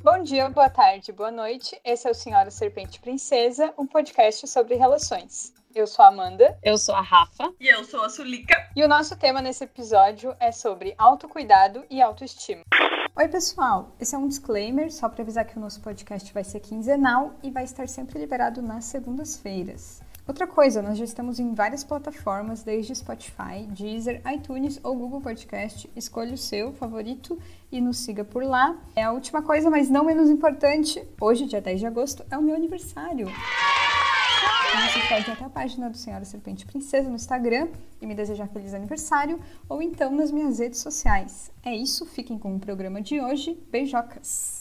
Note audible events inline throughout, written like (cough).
Bom dia, boa tarde, boa noite. Esse é o Senhora Serpente Princesa, um podcast sobre relações. Eu sou a Amanda. Eu sou a Rafa. E eu sou a Sulica. E o nosso tema nesse episódio é sobre autocuidado e autoestima. Oi, pessoal! Esse é um disclaimer, só para avisar que o nosso podcast vai ser quinzenal e vai estar sempre liberado nas segundas-feiras. Outra coisa, nós já estamos em várias plataformas, desde Spotify, Deezer, iTunes ou Google Podcast. Escolha o seu favorito e nos siga por lá. É a última coisa, mas não menos importante, hoje, dia 10 de agosto, é o meu aniversário. Então você pode ir até a página do Senhora Serpente Princesa no Instagram e me desejar feliz aniversário, ou então nas minhas redes sociais. É isso, fiquem com o programa de hoje. Beijocas!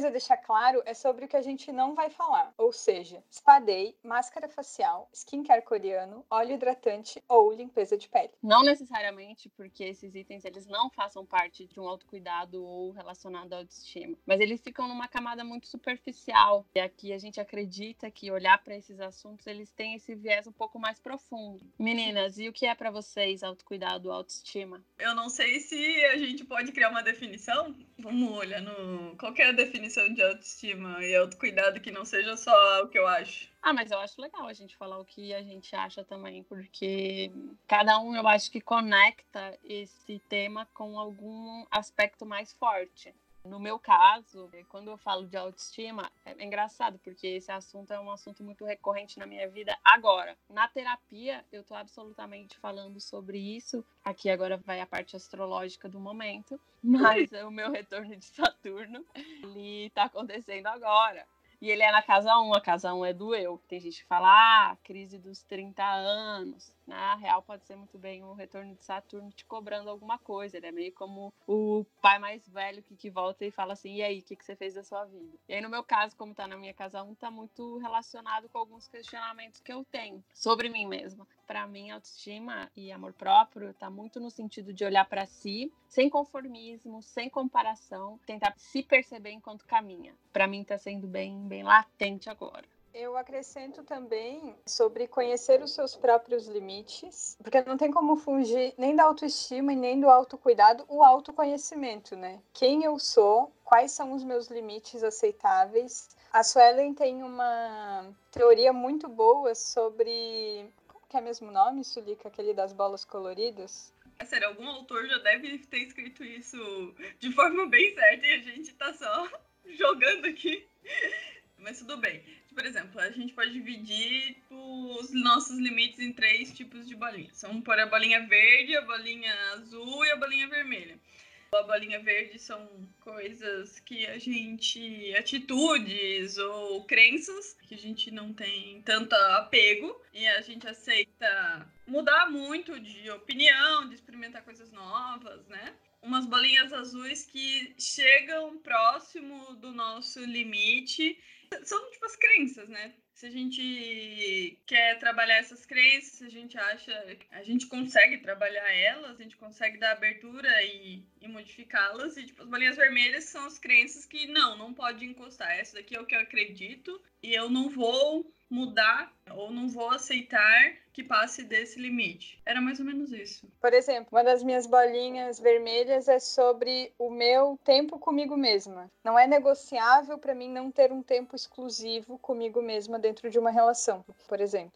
Coisa a deixar claro é sobre o que a gente não vai falar, ou seja, spa day, máscara facial, skincare coreano, óleo hidratante ou limpeza de pele. Não necessariamente porque esses itens eles não façam parte de um autocuidado ou relacionado à autoestima, mas eles ficam numa camada muito superficial. E aqui a gente acredita que olhar para esses assuntos eles têm esse viés um pouco mais profundo. Meninas, e o que é para vocês autocuidado, autoestima? Eu não sei se a gente pode criar uma definição. Vamos olhar no qual é a definição definição de autoestima e autocuidado que não seja só o que eu acho. Ah, mas eu acho legal a gente falar o que a gente acha também, porque cada um eu acho que conecta esse tema com algum aspecto mais forte. No meu caso, quando eu falo de autoestima, é engraçado, porque esse assunto é um assunto muito recorrente na minha vida agora. Na terapia, eu tô absolutamente falando sobre isso. Aqui agora vai a parte astrológica do momento, mas o meu retorno de Saturno, ele tá acontecendo agora. E ele é na casa 1, a casa 1 é do eu. Tem gente que fala, ah, crise dos 30 anos. Na real, pode ser muito bem o retorno de Saturno te cobrando alguma coisa. Ele é meio como o pai mais velho que, que volta e fala assim: e aí, o que, que você fez da sua vida? E aí, no meu caso, como tá na minha casa 1, tá muito relacionado com alguns questionamentos que eu tenho sobre mim mesma. Para mim, autoestima e amor próprio tá muito no sentido de olhar para si, sem conformismo, sem comparação, tentar se perceber enquanto caminha. Para mim, tá sendo bem, bem latente agora. Eu acrescento também sobre conhecer os seus próprios limites, porque não tem como fugir nem da autoestima e nem do autocuidado, o autoconhecimento, né? Quem eu sou, quais são os meus limites aceitáveis. A Suelen tem uma teoria muito boa sobre. Como que é mesmo o nome, Sulica? Aquele das bolas coloridas? É sério, algum autor já deve ter escrito isso de forma bem certa e a gente tá só (laughs) jogando aqui. Mas tudo bem. Por exemplo, a gente pode dividir os nossos limites em três tipos de bolinhas. São por a bolinha verde, a bolinha azul e a bolinha vermelha. A bolinha verde são coisas que a gente. atitudes ou crenças que a gente não tem tanto apego e a gente aceita mudar muito de opinião, de experimentar coisas novas, né? Umas bolinhas azuis que chegam próximo do nosso limite são tipo as crenças, né? Se a gente quer trabalhar essas crenças, a gente acha, a gente consegue trabalhar elas, a gente consegue dar abertura e, e modificá-las. E tipo, as bolinhas vermelhas são as crenças que não, não pode encostar. Essa daqui é o que eu acredito e eu não vou mudar ou não vou aceitar que passe desse limite. Era mais ou menos isso. Por exemplo, uma das minhas bolinhas vermelhas é sobre o meu tempo comigo mesma. Não é negociável para mim não ter um tempo exclusivo comigo mesma dentro de uma relação, por exemplo.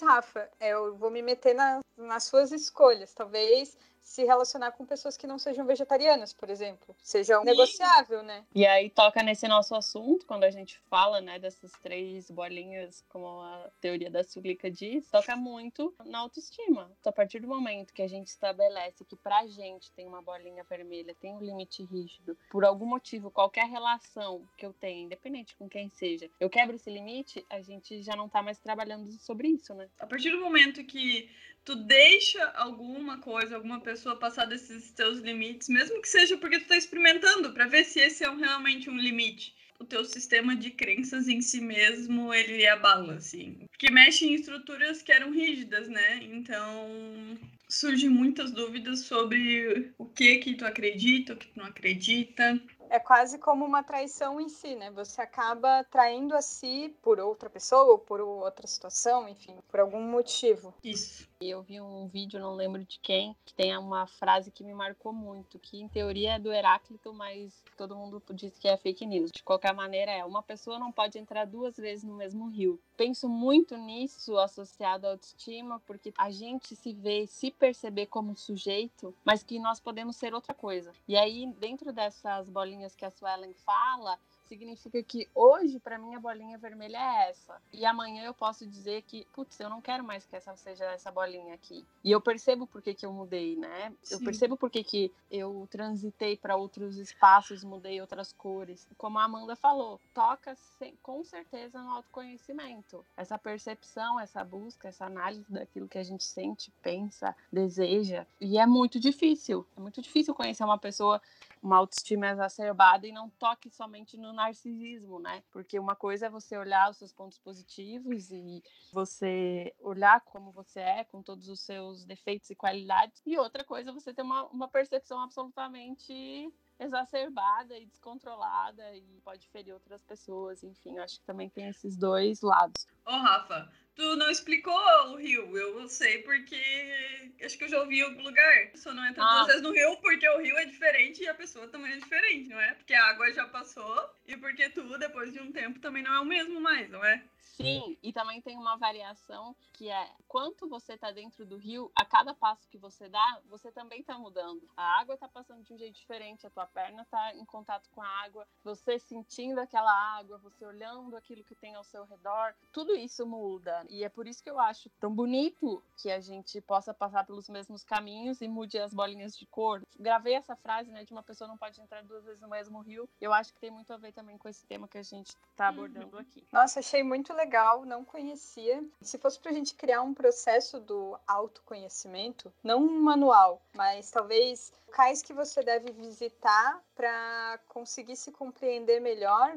Rafa, eu vou me meter na, nas suas escolhas. Talvez se relacionar com pessoas que não sejam vegetarianas, por exemplo. Seja um negociável, né? E aí toca nesse nosso assunto, quando a gente fala, né, dessas três bolinhas, como a teoria da Suglica diz, toca muito na autoestima. Então, a partir do momento que a gente estabelece que pra gente tem uma bolinha vermelha, tem um limite rígido, por algum motivo, qualquer relação que eu tenha, independente com quem seja, eu quebro esse limite, a gente já não tá mais trabalhando sobre isso, né? A partir do momento que tu deixa alguma coisa, alguma pessoa passar desses teus limites, mesmo que seja porque tu tá experimentando, para ver se esse é um, realmente um limite. O teu sistema de crenças em si mesmo, ele abala, assim. Porque mexe em estruturas que eram rígidas, né? Então, surgem muitas dúvidas sobre o que que tu acredita, o que tu não acredita. É quase como uma traição em si, né? Você acaba traindo a si por outra pessoa ou por outra situação, enfim, por algum motivo. Isso. Eu vi um vídeo, não lembro de quem, que tem uma frase que me marcou muito, que em teoria é do Heráclito, mas todo mundo diz que é fake news. De qualquer maneira, é uma pessoa não pode entrar duas vezes no mesmo rio. Penso muito nisso associado à autoestima, porque a gente se vê, se perceber como sujeito, mas que nós podemos ser outra coisa. E aí, dentro dessas bolinhas que a Suelen fala, significa que hoje, para mim, a bolinha vermelha é essa. E amanhã eu posso dizer que, putz, eu não quero mais que essa seja essa bolinha aqui. E eu percebo por que, que eu mudei, né? Sim. Eu percebo por que, que eu transitei para outros espaços, mudei outras cores. Como a Amanda falou, toca com certeza no autoconhecimento. Essa percepção, essa busca, essa análise daquilo que a gente sente, pensa, deseja. E é muito difícil. É muito difícil conhecer uma pessoa uma autoestima exacerbada e não toque somente no narcisismo, né? Porque uma coisa é você olhar os seus pontos positivos e você olhar como você é, com todos os seus defeitos e qualidades, e outra coisa é você ter uma, uma percepção absolutamente exacerbada e descontrolada e pode ferir outras pessoas, enfim, acho que também tem esses dois lados. Ô, Rafa, tu não explicou o rio, eu sei porque acho que eu já ouvi em algum lugar. A pessoa não entra ah. duas vezes no rio porque o rio é diferente e a pessoa também é diferente, não é? Porque a água já passou e porque tu, depois de um tempo, também não é o mesmo mais, não é? Sim, e também tem uma variação que é quanto você está dentro do rio, a cada passo que você dá, você também está mudando. A água está passando de um jeito diferente, a tua perna está em contato com a água, você sentindo aquela água, você olhando aquilo que tem ao seu redor, tudo isso muda. E é por isso que eu acho tão bonito que a gente possa passar pelos mesmos caminhos e mude as bolinhas de cor. Gravei essa frase, né, de uma pessoa não pode entrar duas vezes no mesmo rio. Eu acho que tem muito a ver também com esse tema que a gente está abordando uhum. aqui. Nossa, achei muito legal legal, não conhecia. Se fosse para a gente criar um processo do autoconhecimento, não um manual, mas talvez locais que você deve visitar para conseguir se compreender melhor.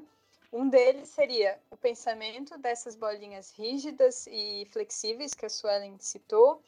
Um deles seria o pensamento dessas bolinhas rígidas e flexíveis que a Suelen citou,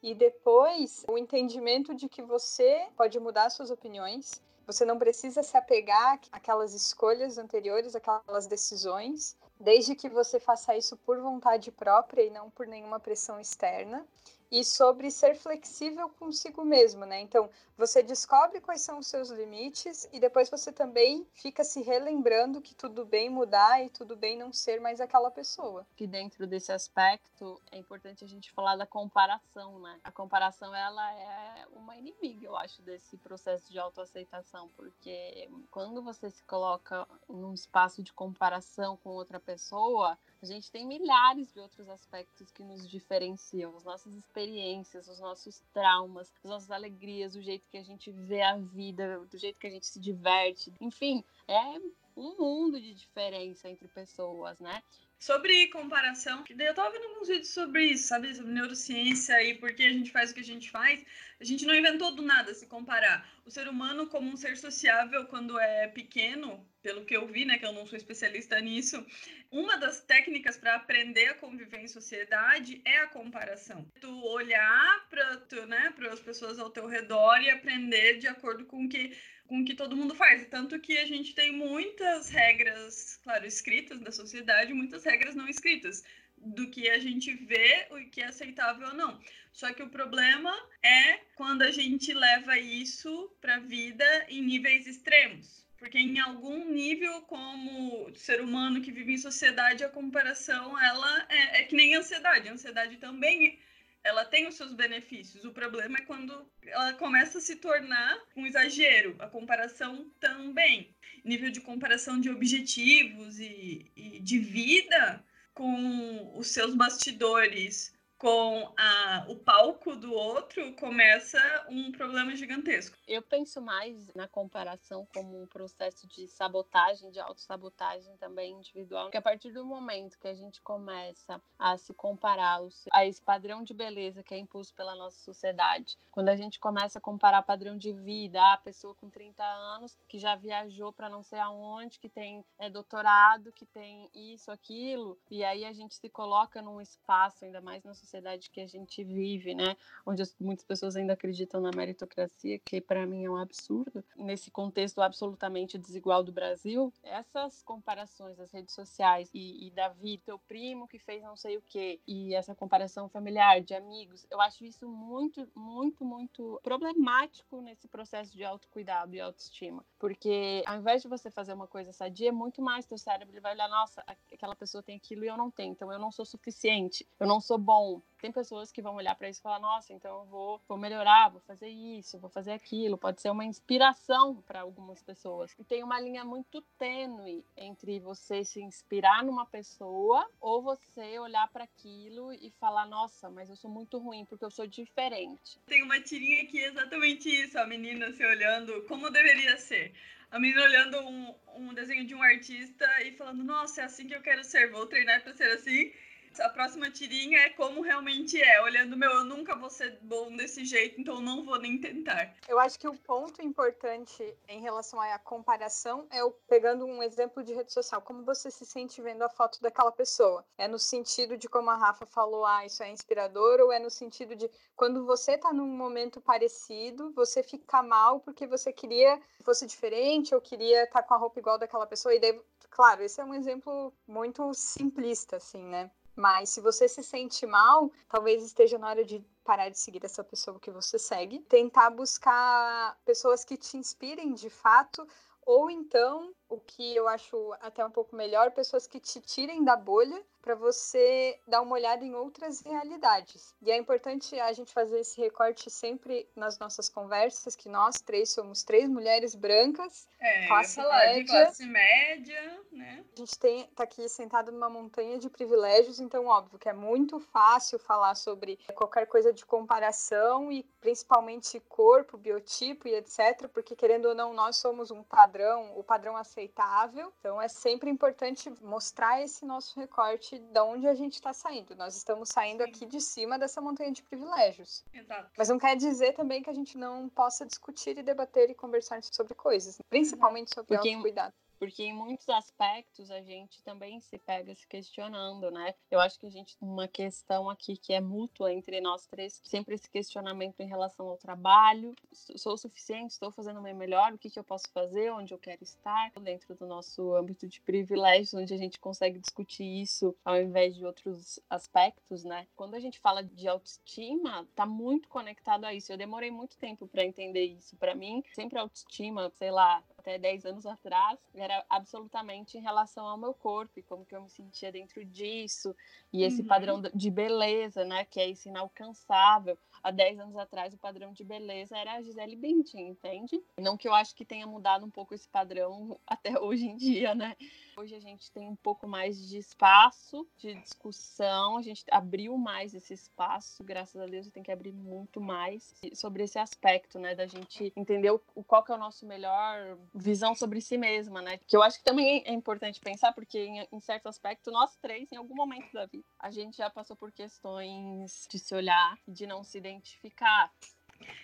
e depois o entendimento de que você pode mudar suas opiniões, você não precisa se apegar àquelas escolhas anteriores, aquelas decisões, desde que você faça isso por vontade própria e não por nenhuma pressão externa e sobre ser flexível consigo mesmo, né? Então, você descobre quais são os seus limites e depois você também fica se relembrando que tudo bem mudar e tudo bem não ser mais aquela pessoa. Que dentro desse aspecto é importante a gente falar da comparação, né? A comparação ela é uma inimiga, eu acho, desse processo de autoaceitação, porque quando você se coloca num espaço de comparação com outra pessoa, a gente tem milhares de outros aspectos que nos diferenciam, as nossas experiências, os nossos traumas, as nossas alegrias, o jeito que a gente vê a vida, do jeito que a gente se diverte. Enfim, é um mundo de diferença entre pessoas, né? Sobre comparação, eu tava vendo alguns vídeos sobre isso, sabe? Sobre neurociência e por que a gente faz o que a gente faz. A gente não inventou do nada se comparar. O ser humano, como um ser sociável, quando é pequeno, pelo que eu vi, né, que eu não sou especialista nisso, uma das técnicas para aprender a conviver em sociedade é a comparação. Tu olhar para né, as pessoas ao teu redor e aprender de acordo com que com que todo mundo faz. Tanto que a gente tem muitas regras, claro, escritas da sociedade, muitas regras não escritas do que a gente vê, o que é aceitável ou não. Só que o problema é quando a gente leva isso para a vida em níveis extremos. Porque em algum nível, como ser humano que vive em sociedade, a comparação ela é, é que nem ansiedade. A ansiedade também ela tem os seus benefícios. O problema é quando ela começa a se tornar um exagero. A comparação também. Nível de comparação de objetivos e, e de vida com os seus bastidores com a, o palco do outro, começa um problema gigantesco. Eu penso mais na comparação como um processo de sabotagem, de autossabotagem também individual, que a partir do momento que a gente começa a se comparar a esse padrão de beleza que é imposto pela nossa sociedade, quando a gente começa a comparar padrão de vida, a pessoa com 30 anos que já viajou para não sei aonde, que tem é, doutorado, que tem isso, aquilo, e aí a gente se coloca num espaço, ainda mais na sociedade sociedade que a gente vive, né, onde muitas pessoas ainda acreditam na meritocracia, que para mim é um absurdo, nesse contexto absolutamente desigual do Brasil, essas comparações das redes sociais e, e Davi, teu primo que fez não sei o que, e essa comparação familiar de amigos, eu acho isso muito, muito, muito problemático nesse processo de autocuidado e autoestima, porque ao invés de você fazer uma coisa sadia, muito mais teu cérebro ele vai olhar, nossa, aquela pessoa tem aquilo e eu não tenho, então eu não sou suficiente, eu não sou bom. Tem pessoas que vão olhar para isso e falar, nossa, então eu vou, vou melhorar, vou fazer isso, vou fazer aquilo. Pode ser uma inspiração para algumas pessoas. E tem uma linha muito tênue entre você se inspirar numa pessoa ou você olhar para aquilo e falar, nossa, mas eu sou muito ruim porque eu sou diferente. Tem uma tirinha que é exatamente isso, a menina se olhando como deveria ser a menina olhando um, um desenho de um artista e falando, nossa, é assim que eu quero ser, vou treinar para ser assim. A próxima tirinha é como realmente é, olhando, meu, eu nunca vou ser bom desse jeito, então não vou nem tentar. Eu acho que o ponto importante em relação à comparação é o pegando um exemplo de rede social, como você se sente vendo a foto daquela pessoa. É no sentido de como a Rafa falou, ah, isso é inspirador, ou é no sentido de quando você tá num momento parecido, você fica mal porque você queria que fosse diferente ou queria estar tá com a roupa igual daquela pessoa, e daí, claro, esse é um exemplo muito simplista, assim, né? Mas se você se sente mal, talvez esteja na hora de parar de seguir essa pessoa que você segue, tentar buscar pessoas que te inspirem de fato, ou então, o que eu acho até um pouco melhor, pessoas que te tirem da bolha para você dar uma olhada em outras realidades. E é importante a gente fazer esse recorte sempre nas nossas conversas, que nós três somos três mulheres brancas, é, classe média. classe média, né? A gente tem, tá aqui sentado numa montanha de privilégios, então óbvio que é muito fácil falar sobre qualquer coisa de comparação e principalmente corpo, biotipo e etc, porque querendo ou não, nós somos um padrão, o padrão aceitável. Então é sempre importante mostrar esse nosso recorte de, de onde a gente está saindo. Nós estamos saindo Sim. aqui de cima dessa montanha de privilégios. Exato. Mas não quer dizer também que a gente não possa discutir e debater e conversar sobre coisas, principalmente sobre Porque... autocuidado porque em muitos aspectos a gente também se pega se questionando, né? Eu acho que a gente uma questão aqui que é mútua entre nós três, sempre esse questionamento em relação ao trabalho, sou o suficiente, estou fazendo o meu melhor, o que, que eu posso fazer, onde eu quero estar, dentro do nosso âmbito de privilégios, onde a gente consegue discutir isso ao invés de outros aspectos, né? Quando a gente fala de autoestima, tá muito conectado a isso. Eu demorei muito tempo para entender isso. Para mim, sempre autoestima, sei lá, até 10 anos atrás, era absolutamente em relação ao meu corpo e como que eu me sentia dentro disso, e esse uhum. padrão de beleza, né, que é esse inalcançável. Há 10 anos atrás, o padrão de beleza era a Gisele Bündchen, entende? Não que eu acho que tenha mudado um pouco esse padrão (laughs) até hoje em dia, né? Hoje a gente tem um pouco mais de espaço de discussão, a gente abriu mais esse espaço, graças a Deus, tem que abrir muito mais sobre esse aspecto, né, da gente entender o, qual que é o nosso melhor visão sobre si mesma, né, que eu acho que também é importante pensar, porque em, em certo aspecto, nós três, em algum momento da vida, a gente já passou por questões de se olhar, de não se identificar,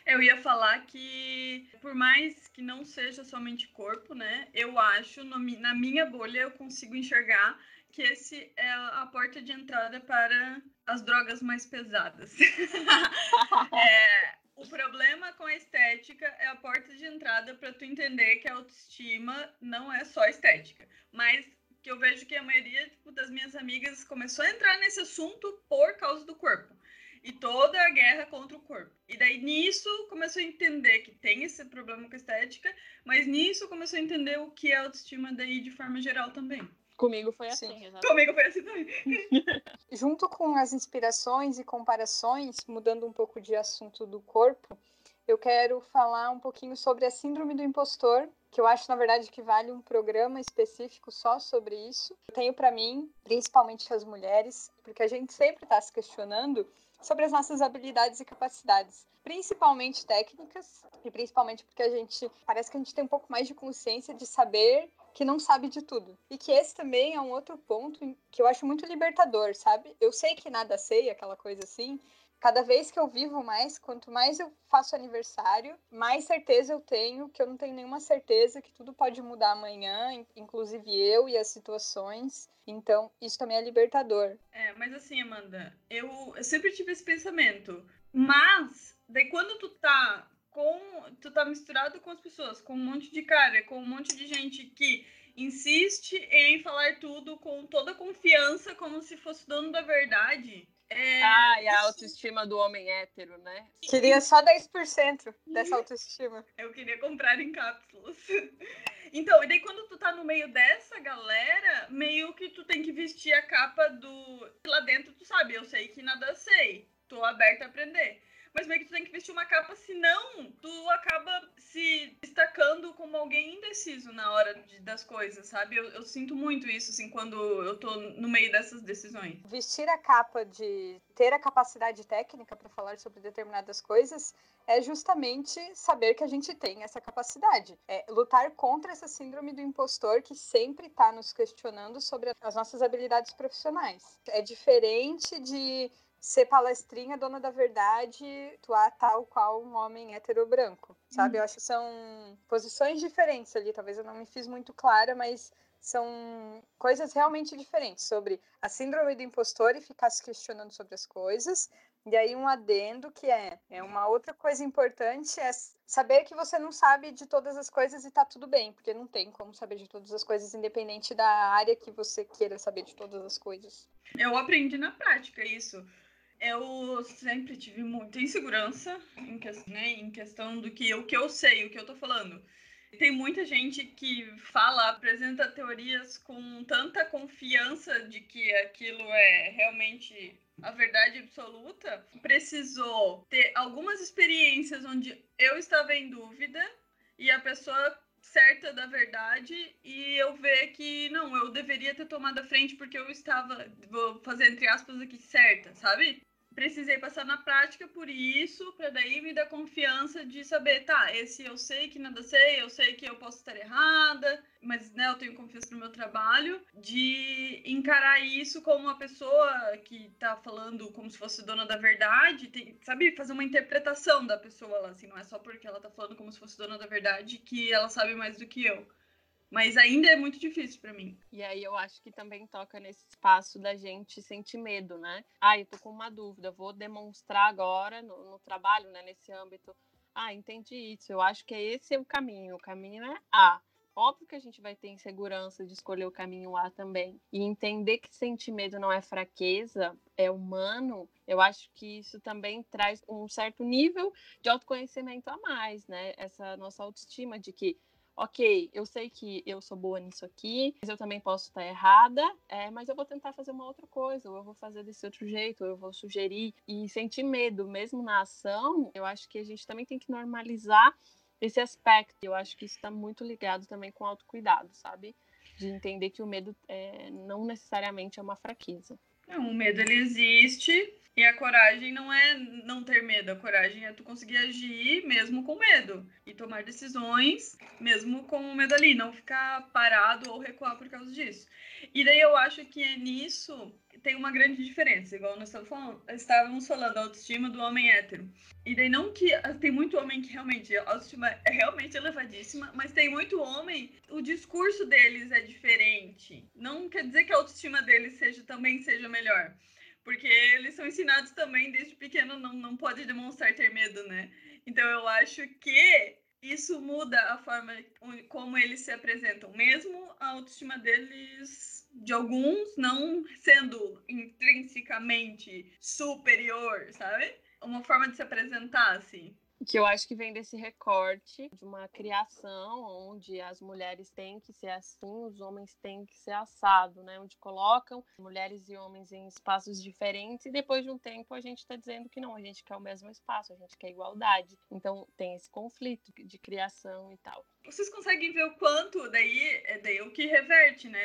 eu ia falar que, por mais que não seja somente corpo, né? Eu acho, no, na minha bolha, eu consigo enxergar que esse é a porta de entrada para as drogas mais pesadas. (laughs) é, o problema com a estética é a porta de entrada para tu entender que a autoestima não é só estética, mas que eu vejo que a maioria tipo, das minhas amigas começou a entrar nesse assunto por causa do corpo e toda a guerra contra o corpo. E daí nisso começou a entender que tem esse problema com a estética, mas nisso começou a entender o que é autoestima daí de forma geral também. Comigo foi assim, exatamente. Comigo foi assim também. (laughs) Junto com as inspirações e comparações, mudando um pouco de assunto do corpo, eu quero falar um pouquinho sobre a síndrome do impostor, que eu acho, na verdade, que vale um programa específico só sobre isso. Eu tenho para mim, principalmente as mulheres, porque a gente sempre está se questionando sobre as nossas habilidades e capacidades, principalmente técnicas, e principalmente porque a gente parece que a gente tem um pouco mais de consciência de saber que não sabe de tudo. E que esse também é um outro ponto que eu acho muito libertador, sabe? Eu sei que nada sei, aquela coisa assim, cada vez que eu vivo mais, quanto mais eu faço aniversário, mais certeza eu tenho que eu não tenho nenhuma certeza que tudo pode mudar amanhã, inclusive eu e as situações. Então, isso também é libertador. É, mas assim, Amanda, eu, eu sempre tive esse pensamento. Mas, daí quando tu tá com. Tu tá misturado com as pessoas, com um monte de cara, com um monte de gente que insiste em falar tudo com toda confiança, como se fosse dono da verdade. É... Ah, e a autoestima do homem hétero, né? Queria só 10% dessa autoestima. Eu queria comprar em cápsulas. Então, e daí quando tu tá no meio dessa galera, meio que tu tem que vestir a capa do. Lá dentro tu sabe, eu sei que nada sei. Tô aberta a aprender mas meio que tu tem que vestir uma capa, senão tu acaba se destacando como alguém indeciso na hora de, das coisas, sabe? Eu, eu, sinto muito isso, assim, quando eu tô no meio dessas decisões. Vestir a capa de ter a capacidade técnica para falar sobre determinadas coisas é justamente saber que a gente tem essa capacidade. É lutar contra essa síndrome do impostor que sempre está nos questionando sobre as nossas habilidades profissionais. É diferente de ser palestrinha, dona da verdade, atuar tal qual um homem hétero branco, sabe? Uhum. Eu acho que são posições diferentes ali, talvez eu não me fiz muito clara, mas são coisas realmente diferentes sobre a síndrome do impostor e ficar se questionando sobre as coisas. E aí um adendo que é, é uma outra coisa importante é saber que você não sabe de todas as coisas e tá tudo bem, porque não tem como saber de todas as coisas independente da área que você queira saber de todas as coisas. Eu aprendi na prática isso eu sempre tive muita insegurança em, que, né, em questão do que o que eu sei, o que eu tô falando. Tem muita gente que fala, apresenta teorias com tanta confiança de que aquilo é realmente a verdade absoluta. Precisou ter algumas experiências onde eu estava em dúvida e a pessoa certa da verdade e eu ver que não, eu deveria ter tomado a frente porque eu estava, vou fazer entre aspas aqui, certa, sabe? Precisei passar na prática por isso, para daí me dar confiança de saber, tá, esse eu sei que nada sei, eu sei que eu posso estar errada, mas né, eu tenho confiança no meu trabalho, de encarar isso como uma pessoa que tá falando como se fosse dona da verdade, tem, sabe, fazer uma interpretação da pessoa lá, assim, não é só porque ela tá falando como se fosse dona da verdade que ela sabe mais do que eu. Mas ainda é muito difícil para mim. E aí eu acho que também toca nesse espaço da gente sentir medo, né? Ah, eu tô com uma dúvida, vou demonstrar agora no, no trabalho, né, nesse âmbito. Ah, entendi isso. Eu acho que esse é o caminho. O caminho é A. Óbvio que a gente vai ter insegurança de escolher o caminho A também. E entender que sentir medo não é fraqueza, é humano, eu acho que isso também traz um certo nível de autoconhecimento a mais, né? Essa nossa autoestima de que ok, eu sei que eu sou boa nisso aqui, mas eu também posso estar errada, é, mas eu vou tentar fazer uma outra coisa, ou eu vou fazer desse outro jeito, ou eu vou sugerir. E sentir medo, mesmo na ação, eu acho que a gente também tem que normalizar esse aspecto. Eu acho que isso está muito ligado também com autocuidado, sabe? De entender que o medo é, não necessariamente é uma fraqueza. Não, o medo ele existe, e a coragem não é não ter medo, a coragem é tu conseguir agir mesmo com medo e tomar decisões mesmo com o medo ali, não ficar parado ou recuar por causa disso. E daí eu acho que é nisso tem uma grande diferença, igual nós estávamos falando, estávamos falando da autoestima do homem hétero. E daí não que tem muito homem que realmente a autoestima é realmente elevadíssima, mas tem muito homem, o discurso deles é diferente. Não quer dizer que a autoestima deles seja também seja melhor porque eles são ensinados também desde pequeno não, não pode demonstrar ter medo, né? Então eu acho que isso muda a forma como eles se apresentam, mesmo a autoestima deles, de alguns, não sendo intrinsecamente superior, sabe? Uma forma de se apresentar, assim que eu acho que vem desse recorte de uma criação onde as mulheres têm que ser assim, os homens têm que ser assado, né? Onde colocam mulheres e homens em espaços diferentes e depois de um tempo a gente está dizendo que não, a gente quer o mesmo espaço, a gente quer igualdade. Então tem esse conflito de criação e tal. Vocês conseguem ver o quanto daí é daí o que reverte, né?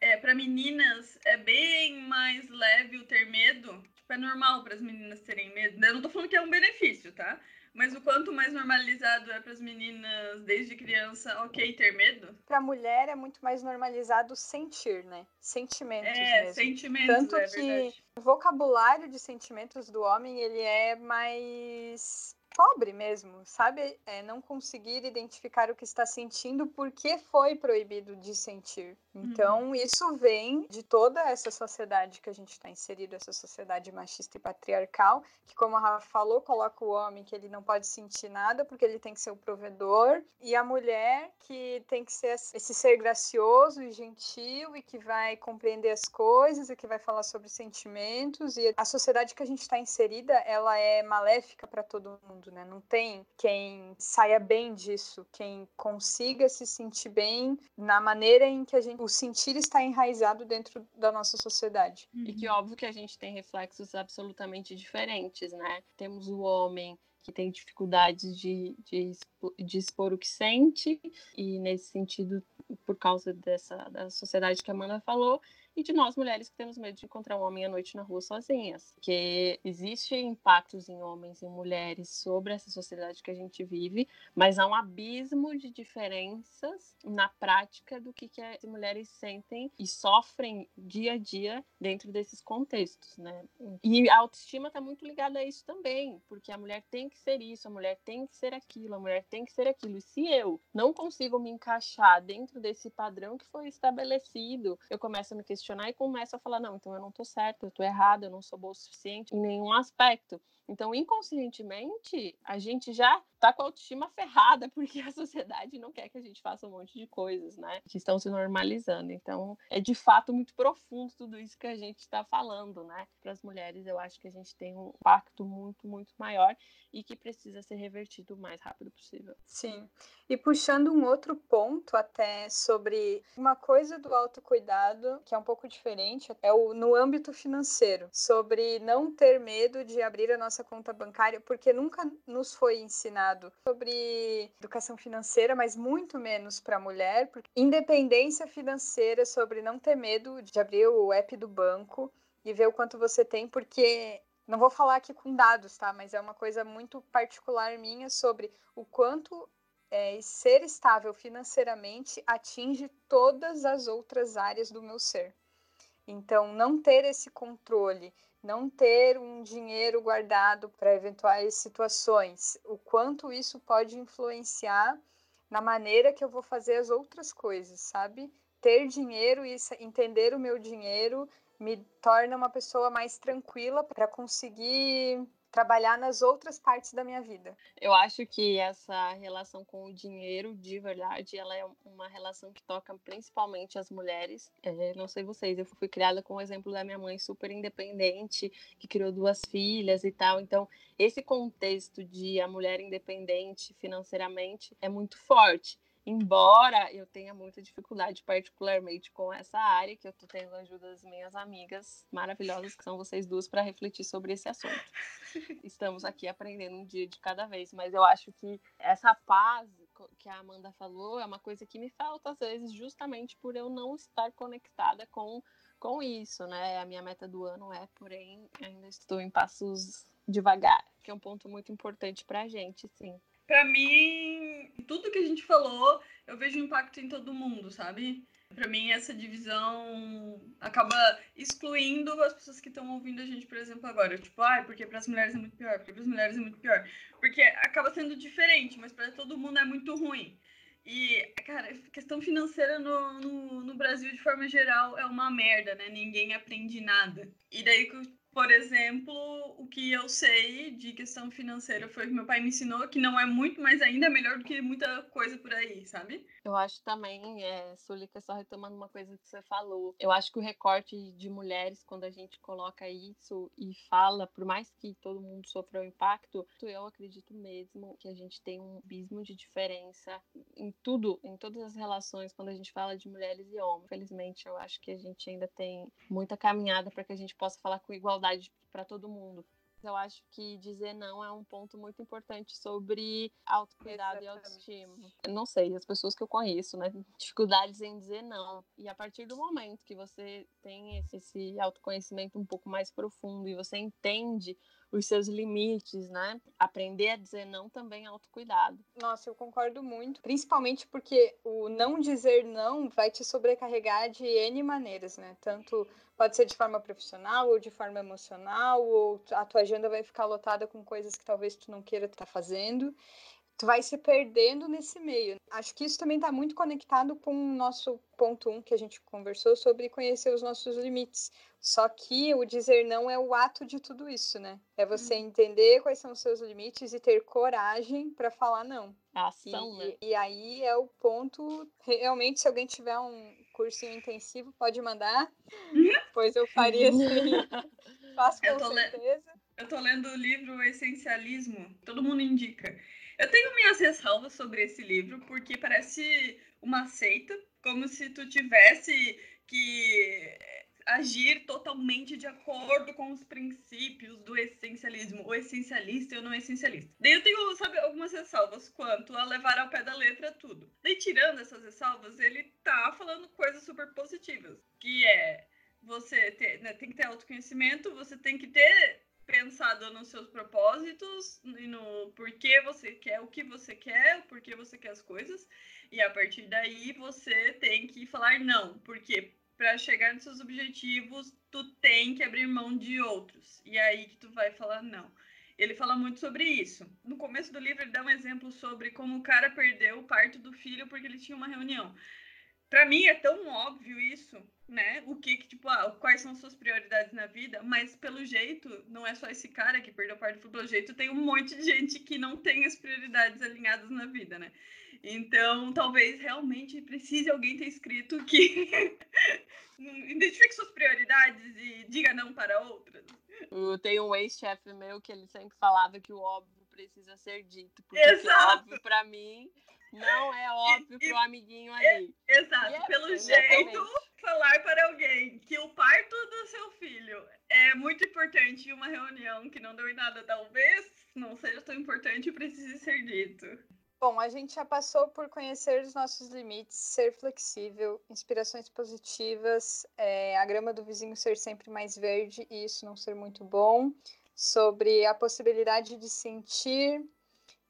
É, para meninas é bem mais leve o ter medo. Tipo, é normal para as meninas terem medo. Eu não tô falando que é um benefício, tá? Mas o quanto mais normalizado é para as meninas desde criança, ok, ter medo? Para a mulher é muito mais normalizado sentir, né? Sentimentos é, mesmo. sentimentos, Tanto é que verdade. o vocabulário de sentimentos do homem, ele é mais pobre mesmo, sabe? É não conseguir identificar o que está sentindo porque foi proibido de sentir. Então, uhum. isso vem de toda essa sociedade que a gente está inserido, essa sociedade machista e patriarcal, que, como a Rafa falou, coloca o homem que ele não pode sentir nada porque ele tem que ser o provedor, e a mulher que tem que ser esse ser gracioso e gentil e que vai compreender as coisas e que vai falar sobre sentimentos. E a sociedade que a gente está inserida, ela é maléfica para todo mundo, né? Não tem quem saia bem disso, quem consiga se sentir bem na maneira em que a gente o sentir está enraizado dentro da nossa sociedade. E que óbvio que a gente tem reflexos absolutamente diferentes, né? Temos o homem que tem dificuldades de, de, de expor o que sente, e nesse sentido, por causa dessa da sociedade que a Amanda falou, e de nós mulheres que temos medo de encontrar um homem à noite na rua sozinhas. Que existem impactos em homens e mulheres sobre essa sociedade que a gente vive, mas há um abismo de diferenças na prática do que, que as mulheres sentem e sofrem dia a dia dentro desses contextos, né? E a autoestima está muito ligada a isso também, porque a mulher tem que ser isso, a mulher tem que ser aquilo, a mulher tem que ser aquilo. E se eu não consigo me encaixar dentro desse padrão que foi estabelecido, eu começo a me questionar questionar e começa a falar: não, então eu não estou certo, eu estou errado, eu não sou boa o suficiente em nenhum aspecto. Então, inconscientemente, a gente já está com a autoestima ferrada, (laughs) porque a sociedade não quer que a gente faça um monte de coisas, né? Que estão se normalizando. Então, é de fato muito profundo tudo isso que a gente está falando, né? Para as mulheres, eu acho que a gente tem um impacto muito, muito maior e que precisa ser revertido o mais rápido possível. Sim. E puxando um outro ponto até sobre uma coisa do autocuidado, que é um pouco diferente, é o no âmbito financeiro, sobre não ter medo de abrir a nossa conta bancária, porque nunca nos foi ensinado sobre educação financeira, mas muito menos para a mulher, independência financeira sobre não ter medo de abrir o app do banco e ver o quanto você tem, porque não vou falar aqui com dados, tá? Mas é uma coisa muito particular minha sobre o quanto é, ser estável financeiramente atinge todas as outras áreas do meu ser. Então, não ter esse controle, não ter um dinheiro guardado para eventuais situações, o quanto isso pode influenciar na maneira que eu vou fazer as outras coisas, sabe? Ter dinheiro e entender o meu dinheiro me torna uma pessoa mais tranquila para conseguir trabalhar nas outras partes da minha vida. Eu acho que essa relação com o dinheiro, de verdade, ela é uma relação que toca principalmente as mulheres. É, não sei vocês, eu fui criada com o exemplo da minha mãe super independente, que criou duas filhas e tal. Então, esse contexto de a mulher independente financeiramente é muito forte. Embora eu tenha muita dificuldade, particularmente com essa área, que eu tô tendo ajuda das minhas amigas maravilhosas, que são vocês duas, para refletir sobre esse assunto. (laughs) Estamos aqui aprendendo um dia de cada vez, mas eu acho que essa paz que a Amanda falou é uma coisa que me falta às vezes, justamente por eu não estar conectada com, com isso, né? A minha meta do ano é, porém, ainda estou em passos devagar, que é um ponto muito importante para a gente, sim para mim, tudo que a gente falou, eu vejo impacto em todo mundo, sabe? Para mim, essa divisão acaba excluindo as pessoas que estão ouvindo a gente, por exemplo, agora. Tipo, ah, porque para as mulheres é muito pior, porque para as mulheres é muito pior. Porque acaba sendo diferente, mas para todo mundo é muito ruim. E, cara, questão financeira no, no, no, Brasil, de forma geral, é uma merda, né? Ninguém aprende nada. E daí, por exemplo, o que eu sei de questão financeira foi que meu pai me ensinou, que não é muito, mas ainda é melhor do que muita coisa por aí, sabe? Eu acho também, é, Sulica, só retomando uma coisa que você falou, eu acho que o recorte de mulheres, quando a gente coloca isso e fala, por mais que todo mundo sofra o impacto, eu acredito mesmo que a gente tem um abismo de diferença em tudo, em todas as relações, quando a gente fala de mulheres e homens. Felizmente, eu acho que a gente ainda tem muita caminhada para que a gente possa falar com igualdade igualdade para todo mundo. Eu acho que dizer não é um ponto muito importante sobre autocuidado Exatamente. e autoestima. Eu não sei, as pessoas que eu conheço, né, dificuldades em dizer não. E a partir do momento que você tem esse, esse autoconhecimento um pouco mais profundo e você entende os seus limites, né? Aprender a dizer não também é autocuidado. Nossa, eu concordo muito, principalmente porque o não dizer não vai te sobrecarregar de N maneiras, né? Tanto pode ser de forma profissional ou de forma emocional, ou a tua agenda vai ficar lotada com coisas que talvez tu não queira estar fazendo tu vai se perdendo nesse meio. Acho que isso também está muito conectado com o nosso ponto um que a gente conversou sobre conhecer os nossos limites. Só que o dizer não é o ato de tudo isso, né? É você uhum. entender quais são os seus limites e ter coragem para falar não. A ação, e, né? E aí é o ponto. Realmente, se alguém tiver um cursinho intensivo, pode mandar, pois eu faria (laughs) assim. Faço com certeza. Eu tô lendo o livro Essencialismo, todo mundo indica. Eu tenho minhas ressalvas sobre esse livro, porque parece uma seita, como se tu tivesse que agir totalmente de acordo com os princípios do essencialismo, o essencialista e o não essencialista. Daí eu tenho, sabe, algumas ressalvas quanto a levar ao pé da letra tudo. Daí tirando essas ressalvas, ele tá falando coisas super positivas, que é você ter, né, tem que ter autoconhecimento, você tem que ter pensado nos seus propósitos e no porquê você quer, o que você quer, o porquê você quer as coisas. E a partir daí você tem que falar não, porque para chegar nos seus objetivos, tu tem que abrir mão de outros. E é aí que tu vai falar não. Ele fala muito sobre isso. No começo do livro, ele dá um exemplo sobre como o cara perdeu o parto do filho porque ele tinha uma reunião para mim é tão óbvio isso, né? O que, que tipo, ah, quais são suas prioridades na vida, mas pelo jeito, não é só esse cara que perdeu parte do pelo jeito, tem um monte de gente que não tem as prioridades alinhadas na vida, né? Então, talvez realmente precise alguém ter escrito que (laughs) identifique suas prioridades e diga não para outras. Eu tenho um ex-chefe meu que ele sempre falava que o óbvio precisa ser dito, porque Exato. o óbvio para mim não é óbvio para o amiguinho ali. Exato. É, Pelo jeito, falar para alguém que o parto do seu filho é muito importante em uma reunião que não deu em nada, talvez não seja tão importante e precise ser dito. Bom, a gente já passou por conhecer os nossos limites, ser flexível, inspirações positivas, é, a grama do vizinho ser sempre mais verde e isso não ser muito bom, sobre a possibilidade de sentir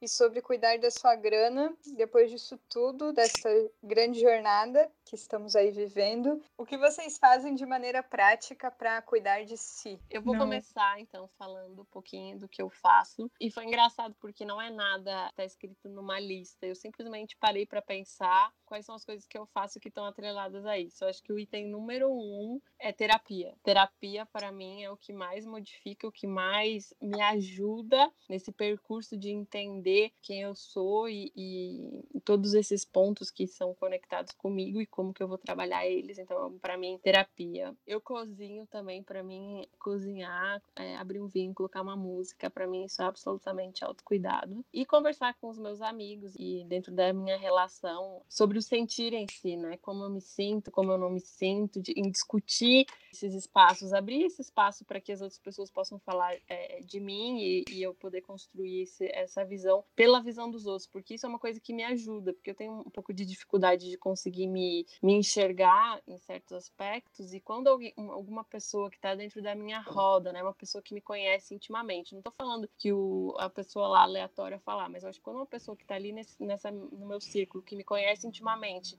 e sobre cuidar da sua grana depois disso tudo, dessa grande jornada que estamos aí vivendo. O que vocês fazem de maneira prática para cuidar de si? Eu vou não. começar então falando um pouquinho do que eu faço. E foi engraçado porque não é nada tá escrito numa lista. Eu simplesmente parei para pensar quais são as coisas que eu faço que estão atreladas a isso. Eu acho que o item número um é terapia. Terapia para mim é o que mais modifica, o que mais me ajuda nesse percurso de entender quem eu sou e, e, todos esses pontos que são conectados comigo e como que eu vou trabalhar eles. Então, para mim, terapia. Eu cozinho também, para mim, cozinhar, é, abrir um vinho, colocar uma música, para mim isso é absolutamente autocuidado. E conversar com os meus amigos e dentro da minha relação sobre o sentir em si, né? Como eu me sinto, como eu não me sinto, de, em discutir esses espaços, abrir esse espaço para que as outras pessoas possam falar é, de mim e, e, eu poder construir esse, essa visão pela visão dos outros, porque isso é uma coisa que me ajuda, porque eu tenho um pouco de dificuldade de conseguir me, me enxergar em certos aspectos, e quando alguém, alguma pessoa que está dentro da minha roda, né, uma pessoa que me conhece intimamente, não estou falando que o, a pessoa lá aleatória falar, mas eu acho que quando uma pessoa que está ali nesse, nessa, no meu círculo, que me conhece intimamente,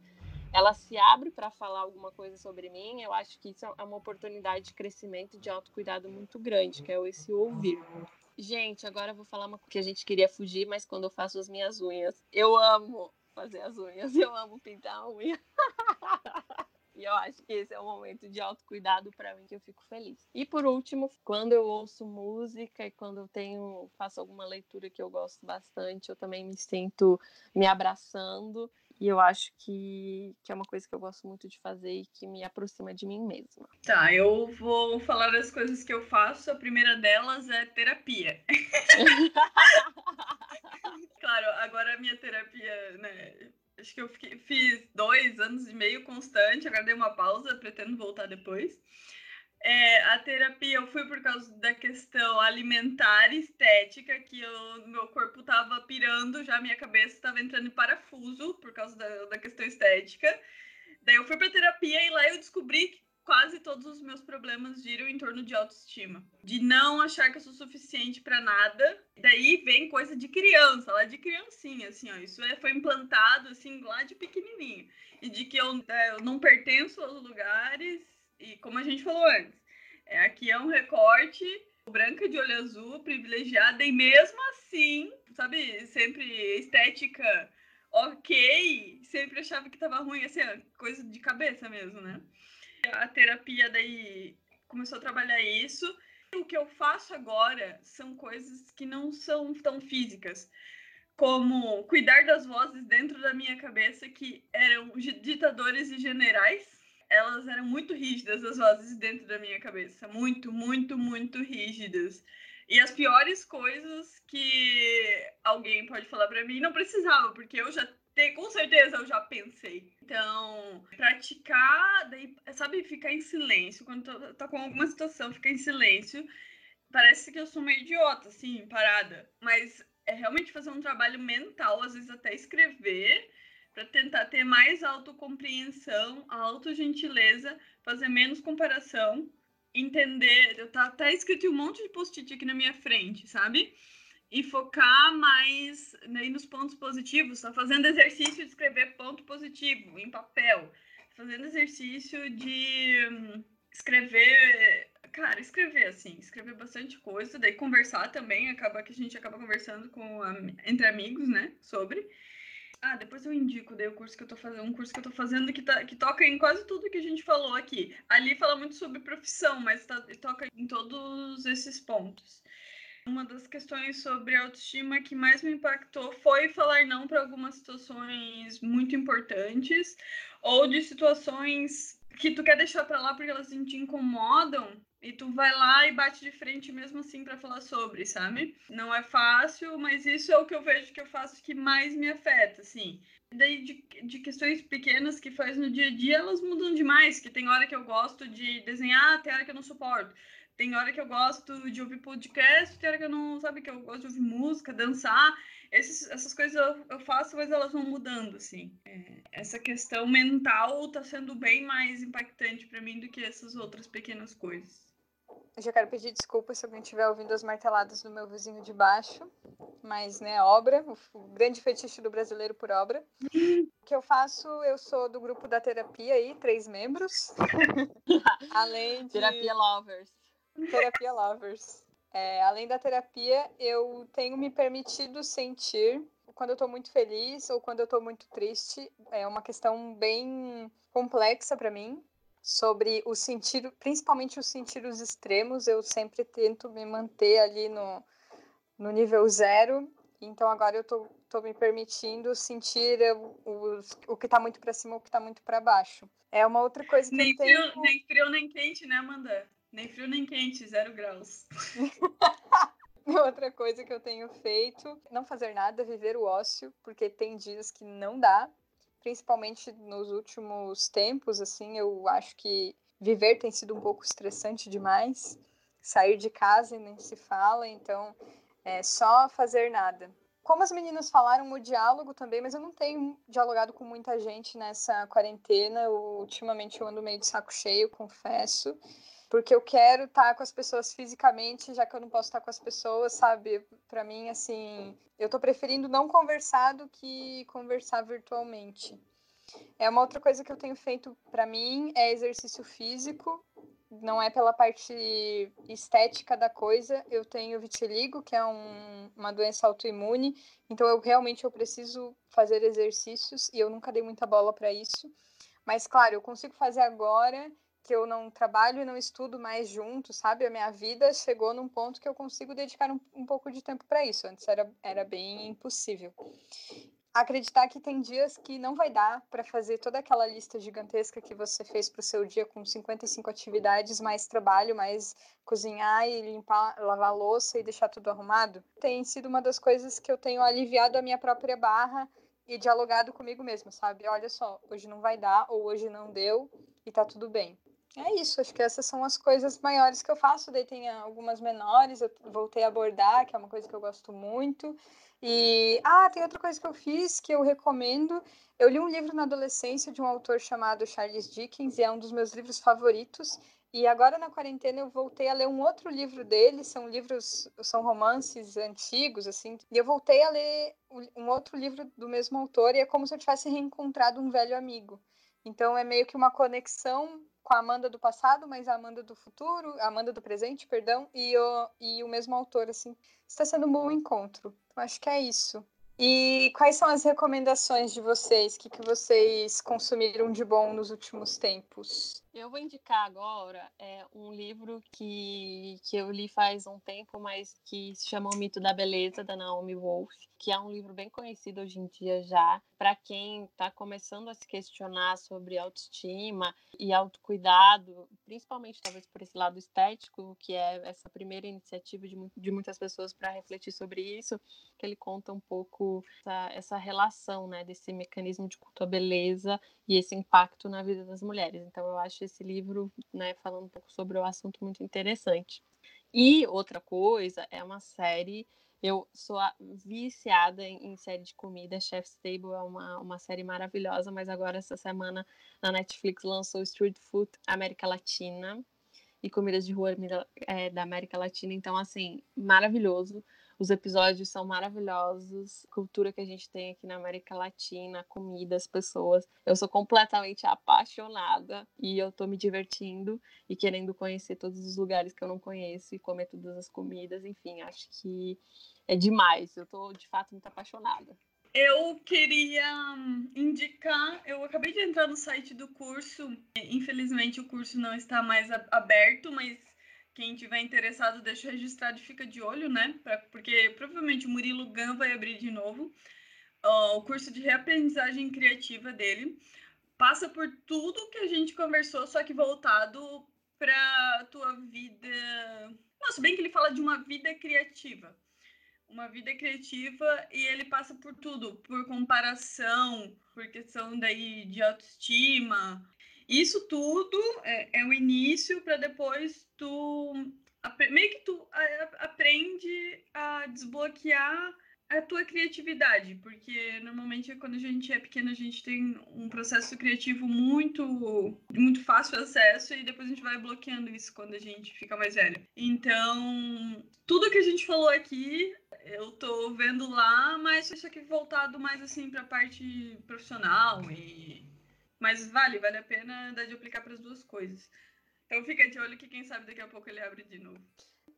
ela se abre para falar alguma coisa sobre mim, eu acho que isso é uma oportunidade de crescimento de autocuidado muito grande, que é esse ouvir. Gente, agora eu vou falar uma coisa que a gente queria fugir, mas quando eu faço as minhas unhas, eu amo fazer as unhas, eu amo pintar a unha. (laughs) E eu acho que esse é um momento de autocuidado para mim que eu fico feliz. E por último, quando eu ouço música e quando eu tenho faço alguma leitura que eu gosto bastante, eu também me sinto me abraçando e eu acho que, que é uma coisa que eu gosto muito de fazer e que me aproxima de mim mesma. Tá, eu vou falar das coisas que eu faço. A primeira delas é terapia. (laughs) claro, agora a minha terapia, né? Acho que eu fiquei, fiz dois anos e meio constante, agora dei uma pausa, pretendo voltar depois. É, a terapia eu fui por causa da questão alimentar e estética, que eu, meu corpo tava pirando, já minha cabeça estava entrando em parafuso por causa da, da questão estética. Daí eu fui pra terapia e lá eu descobri quase todos os meus problemas giram em torno de autoestima. De não achar que eu sou suficiente para nada. Daí vem coisa de criança, lá de criancinha, assim, ó. Isso é, foi implantado, assim, lá de pequenininho. E de que eu, é, eu não pertenço aos lugares. E como a gente falou antes, é, aqui é um recorte branca de olho azul, privilegiada, e mesmo assim, sabe, sempre estética ok, sempre achava que tava ruim, assim, coisa de cabeça mesmo, né? A terapia daí começou a trabalhar isso. O que eu faço agora são coisas que não são tão físicas, como cuidar das vozes dentro da minha cabeça que eram ditadores e generais. Elas eram muito rígidas, as vozes dentro da minha cabeça. Muito, muito, muito rígidas. E as piores coisas que alguém pode falar para mim não precisava, porque eu já com certeza eu já pensei. Então, praticar, daí, sabe, ficar em silêncio. Quando tô, tô com alguma situação, ficar em silêncio. Parece que eu sou uma idiota, assim, parada. Mas é realmente fazer um trabalho mental, às vezes até escrever, para tentar ter mais autocompreensão, autogentileza, fazer menos comparação, entender. Eu tá até escrito um monte de post-it aqui na minha frente, sabe? E focar mais né, nos pontos positivos, tá fazendo exercício de escrever ponto positivo em papel, fazendo exercício de hum, escrever, cara, escrever assim, escrever bastante coisa, daí conversar também, acaba que a gente acaba conversando com entre amigos, né, sobre. Ah, depois eu indico daí o curso que eu tô fazendo, um curso que eu tô fazendo que, tá, que toca em quase tudo que a gente falou aqui. Ali fala muito sobre profissão, mas tá, toca em todos esses pontos. Uma das questões sobre autoestima que mais me impactou foi falar não para algumas situações muito importantes ou de situações que tu quer deixar para lá porque elas te incomodam e tu vai lá e bate de frente mesmo assim para falar sobre, sabe? Não é fácil, mas isso é o que eu vejo que eu faço que mais me afeta, assim. Daí de, de questões pequenas que faz no dia a dia, elas mudam demais, que tem hora que eu gosto de desenhar, tem hora que eu não suporto. Tem hora que eu gosto de ouvir podcast, tem hora que eu não, sabe, que eu gosto de ouvir música, dançar. Esses, essas coisas eu, eu, faço, mas elas vão mudando, assim. É, essa questão mental tá sendo bem mais impactante para mim do que essas outras pequenas coisas. Eu já quero pedir desculpas se alguém estiver ouvindo as marteladas do meu vizinho de baixo, mas, né, obra, o grande fetiche do brasileiro por obra. o que eu faço, eu sou do grupo da terapia aí, três membros. (laughs) Além de... Terapia Lovers. Terapia Lovers. É, além da terapia, eu tenho me permitido sentir quando eu tô muito feliz ou quando eu tô muito triste. É uma questão bem complexa para mim sobre o sentido, principalmente os sentidos extremos. Eu sempre tento me manter ali no, no nível zero. Então agora eu tô, tô me permitindo sentir o, o que tá muito para cima ou o que tá muito para baixo. É uma outra coisa que nem eu tenho... frio, Nem frio, nem quente, né, Amanda? Nem frio nem quente, zero graus. (laughs) Outra coisa que eu tenho feito, não fazer nada, viver o ócio, porque tem dias que não dá, principalmente nos últimos tempos, assim, eu acho que viver tem sido um pouco estressante demais. Sair de casa e nem se fala, então é só fazer nada. Como as meninas falaram, o diálogo também, mas eu não tenho dialogado com muita gente nessa quarentena. Eu, ultimamente eu ando meio de saco cheio, confesso porque eu quero estar com as pessoas fisicamente, já que eu não posso estar com as pessoas, sabe? Para mim, assim, eu tô preferindo não conversar do que conversar virtualmente. É uma outra coisa que eu tenho feito para mim é exercício físico. Não é pela parte estética da coisa. Eu tenho vitiligo, que é um, uma doença autoimune. Então eu realmente eu preciso fazer exercícios e eu nunca dei muita bola para isso. Mas claro, eu consigo fazer agora que eu não trabalho e não estudo mais junto, sabe? A minha vida chegou num ponto que eu consigo dedicar um, um pouco de tempo para isso. Antes era, era bem impossível. Acreditar que tem dias que não vai dar para fazer toda aquela lista gigantesca que você fez para o seu dia com 55 atividades, mais trabalho, mais cozinhar e limpar, lavar a louça e deixar tudo arrumado, tem sido uma das coisas que eu tenho aliviado a minha própria barra e dialogado comigo mesmo, sabe? Olha só, hoje não vai dar ou hoje não deu e tá tudo bem é isso, acho que essas são as coisas maiores que eu faço. Daí tem algumas menores, eu voltei a abordar, que é uma coisa que eu gosto muito. E, ah, tem outra coisa que eu fiz que eu recomendo. Eu li um livro na adolescência de um autor chamado Charles Dickens, e é um dos meus livros favoritos. E agora na quarentena eu voltei a ler um outro livro dele, são livros, são romances antigos, assim. E eu voltei a ler um outro livro do mesmo autor, e é como se eu tivesse reencontrado um velho amigo. Então é meio que uma conexão com a Amanda do passado, mas a Amanda do futuro, a Amanda do presente, perdão, e o, e o mesmo autor, assim. Está sendo um bom encontro. Eu acho que é isso. E quais são as recomendações de vocês? O que, que vocês consumiram de bom nos últimos tempos? Eu vou indicar agora é, um livro que, que eu li faz um tempo, mas que se chama O Mito da Beleza, da Naomi Wolf, que é um livro bem conhecido hoje em dia já, para quem está começando a se questionar sobre autoestima e autocuidado, principalmente talvez por esse lado estético, que é essa primeira iniciativa de, de muitas pessoas para refletir sobre isso, que ele conta um pouco essa, essa relação né, desse mecanismo de culto à beleza e esse impacto na vida das mulheres. Então, eu acho esse livro, né, falando um pouco sobre o assunto muito interessante. E outra coisa é uma série. Eu sou viciada em, em série de comida. Chef's Table é uma, uma série maravilhosa, mas agora essa semana na Netflix lançou Street Food América Latina e comidas de rua é, da América Latina. Então, assim, maravilhoso. Os episódios são maravilhosos, cultura que a gente tem aqui na América Latina, comida, as pessoas. Eu sou completamente apaixonada e eu tô me divertindo e querendo conhecer todos os lugares que eu não conheço e comer todas as comidas. Enfim, acho que é demais. Eu tô de fato muito apaixonada. Eu queria indicar, eu acabei de entrar no site do curso. Infelizmente o curso não está mais aberto, mas quem tiver interessado, deixa registrado e fica de olho, né? Pra, porque provavelmente o Murilo Gan vai abrir de novo uh, o curso de reaprendizagem criativa dele. Passa por tudo que a gente conversou, só que voltado para tua vida. Nossa, bem que ele fala de uma vida criativa. Uma vida criativa e ele passa por tudo, por comparação, por questão daí de autoestima, isso tudo é, é o início para depois tu meio que tu aprende a desbloquear a tua criatividade, porque normalmente quando a gente é pequeno a gente tem um processo criativo muito muito fácil acesso e depois a gente vai bloqueando isso quando a gente fica mais velho. Então, tudo que a gente falou aqui, eu tô vendo lá, mas isso aqui voltado mais assim para a parte profissional e mas vale, vale a pena dar de aplicar para as duas coisas. Então fica de olho que quem sabe daqui a pouco ele abre de novo.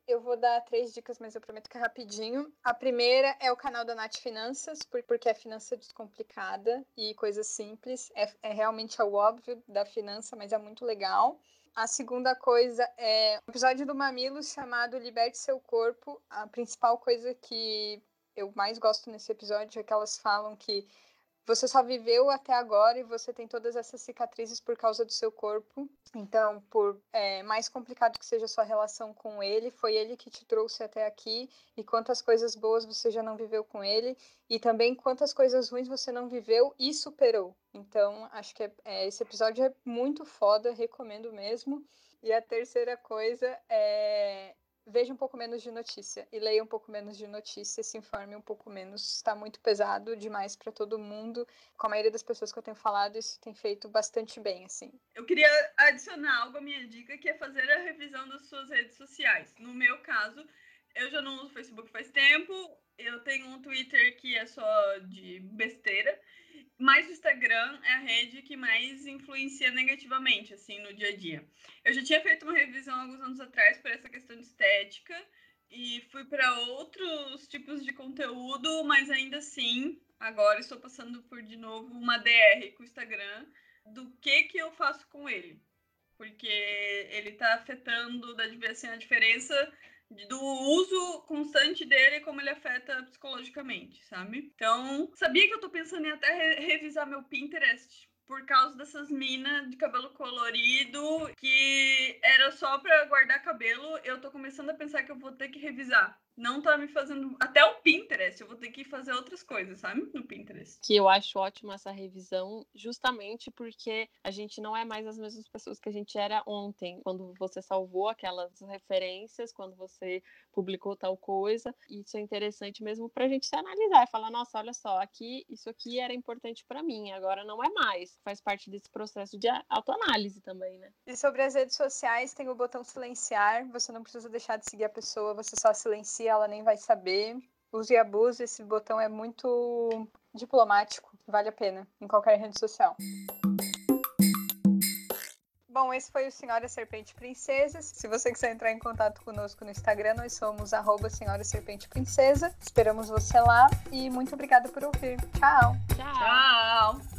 Eu vou dar três dicas, mas eu prometo que é rapidinho. A primeira é o canal da Nath Finanças, porque é finança descomplicada e coisa simples. É, é realmente o óbvio da finança, mas é muito legal. A segunda coisa é um episódio do Mamilos chamado Liberte Seu Corpo. A principal coisa que eu mais gosto nesse episódio é que elas falam que você só viveu até agora e você tem todas essas cicatrizes por causa do seu corpo. Então, por é, mais complicado que seja a sua relação com ele, foi ele que te trouxe até aqui e quantas coisas boas você já não viveu com ele e também quantas coisas ruins você não viveu e superou. Então, acho que é, é, esse episódio é muito foda, recomendo mesmo. E a terceira coisa é veja um pouco menos de notícia e leia um pouco menos de notícia, se informe um pouco menos. Está muito pesado demais para todo mundo. Com a maioria das pessoas que eu tenho falado, isso tem feito bastante bem, assim. Eu queria adicionar algo à minha dica, que é fazer a revisão das suas redes sociais. No meu caso, eu já não uso Facebook faz tempo, eu tenho um Twitter que é só de besteira, mas o Instagram é a rede que mais influencia negativamente, assim, no dia a dia. Eu já tinha feito uma revisão alguns anos atrás por essa questão de estética e fui para outros tipos de conteúdo, mas ainda assim, agora estou passando por de novo uma DR com o Instagram do que que eu faço com ele. Porque ele está afetando, da assim, a diferença do uso constante dele como ele afeta psicologicamente, sabe? Então, sabia que eu tô pensando em até re revisar meu Pinterest por causa dessas minas de cabelo colorido que era só para guardar cabelo. Eu tô começando a pensar que eu vou ter que revisar, não tá me fazendo. Até o Pinterest, eu vou ter que fazer outras coisas, sabe? No Pinterest. Que eu acho ótima essa revisão, justamente porque a gente não é mais as mesmas pessoas que a gente era ontem, quando você salvou aquelas referências, quando você publicou tal coisa. Isso é interessante mesmo pra gente se analisar e falar: nossa, olha só, aqui, isso aqui era importante para mim, agora não é mais. Faz parte desse processo de autoanálise também, né? E sobre as redes sociais, tem o botão silenciar, você não precisa deixar de seguir a pessoa, você só silencia ela nem vai saber. Use e abuse, esse botão é muito diplomático, vale a pena, em qualquer rede social. Bom, esse foi o Senhora Serpente Princesas. Se você quiser entrar em contato conosco no Instagram, nós somos arroba Senhora Serpente Princesa. Esperamos você lá e muito obrigada por ouvir. Tchau! Tchau! Tchau!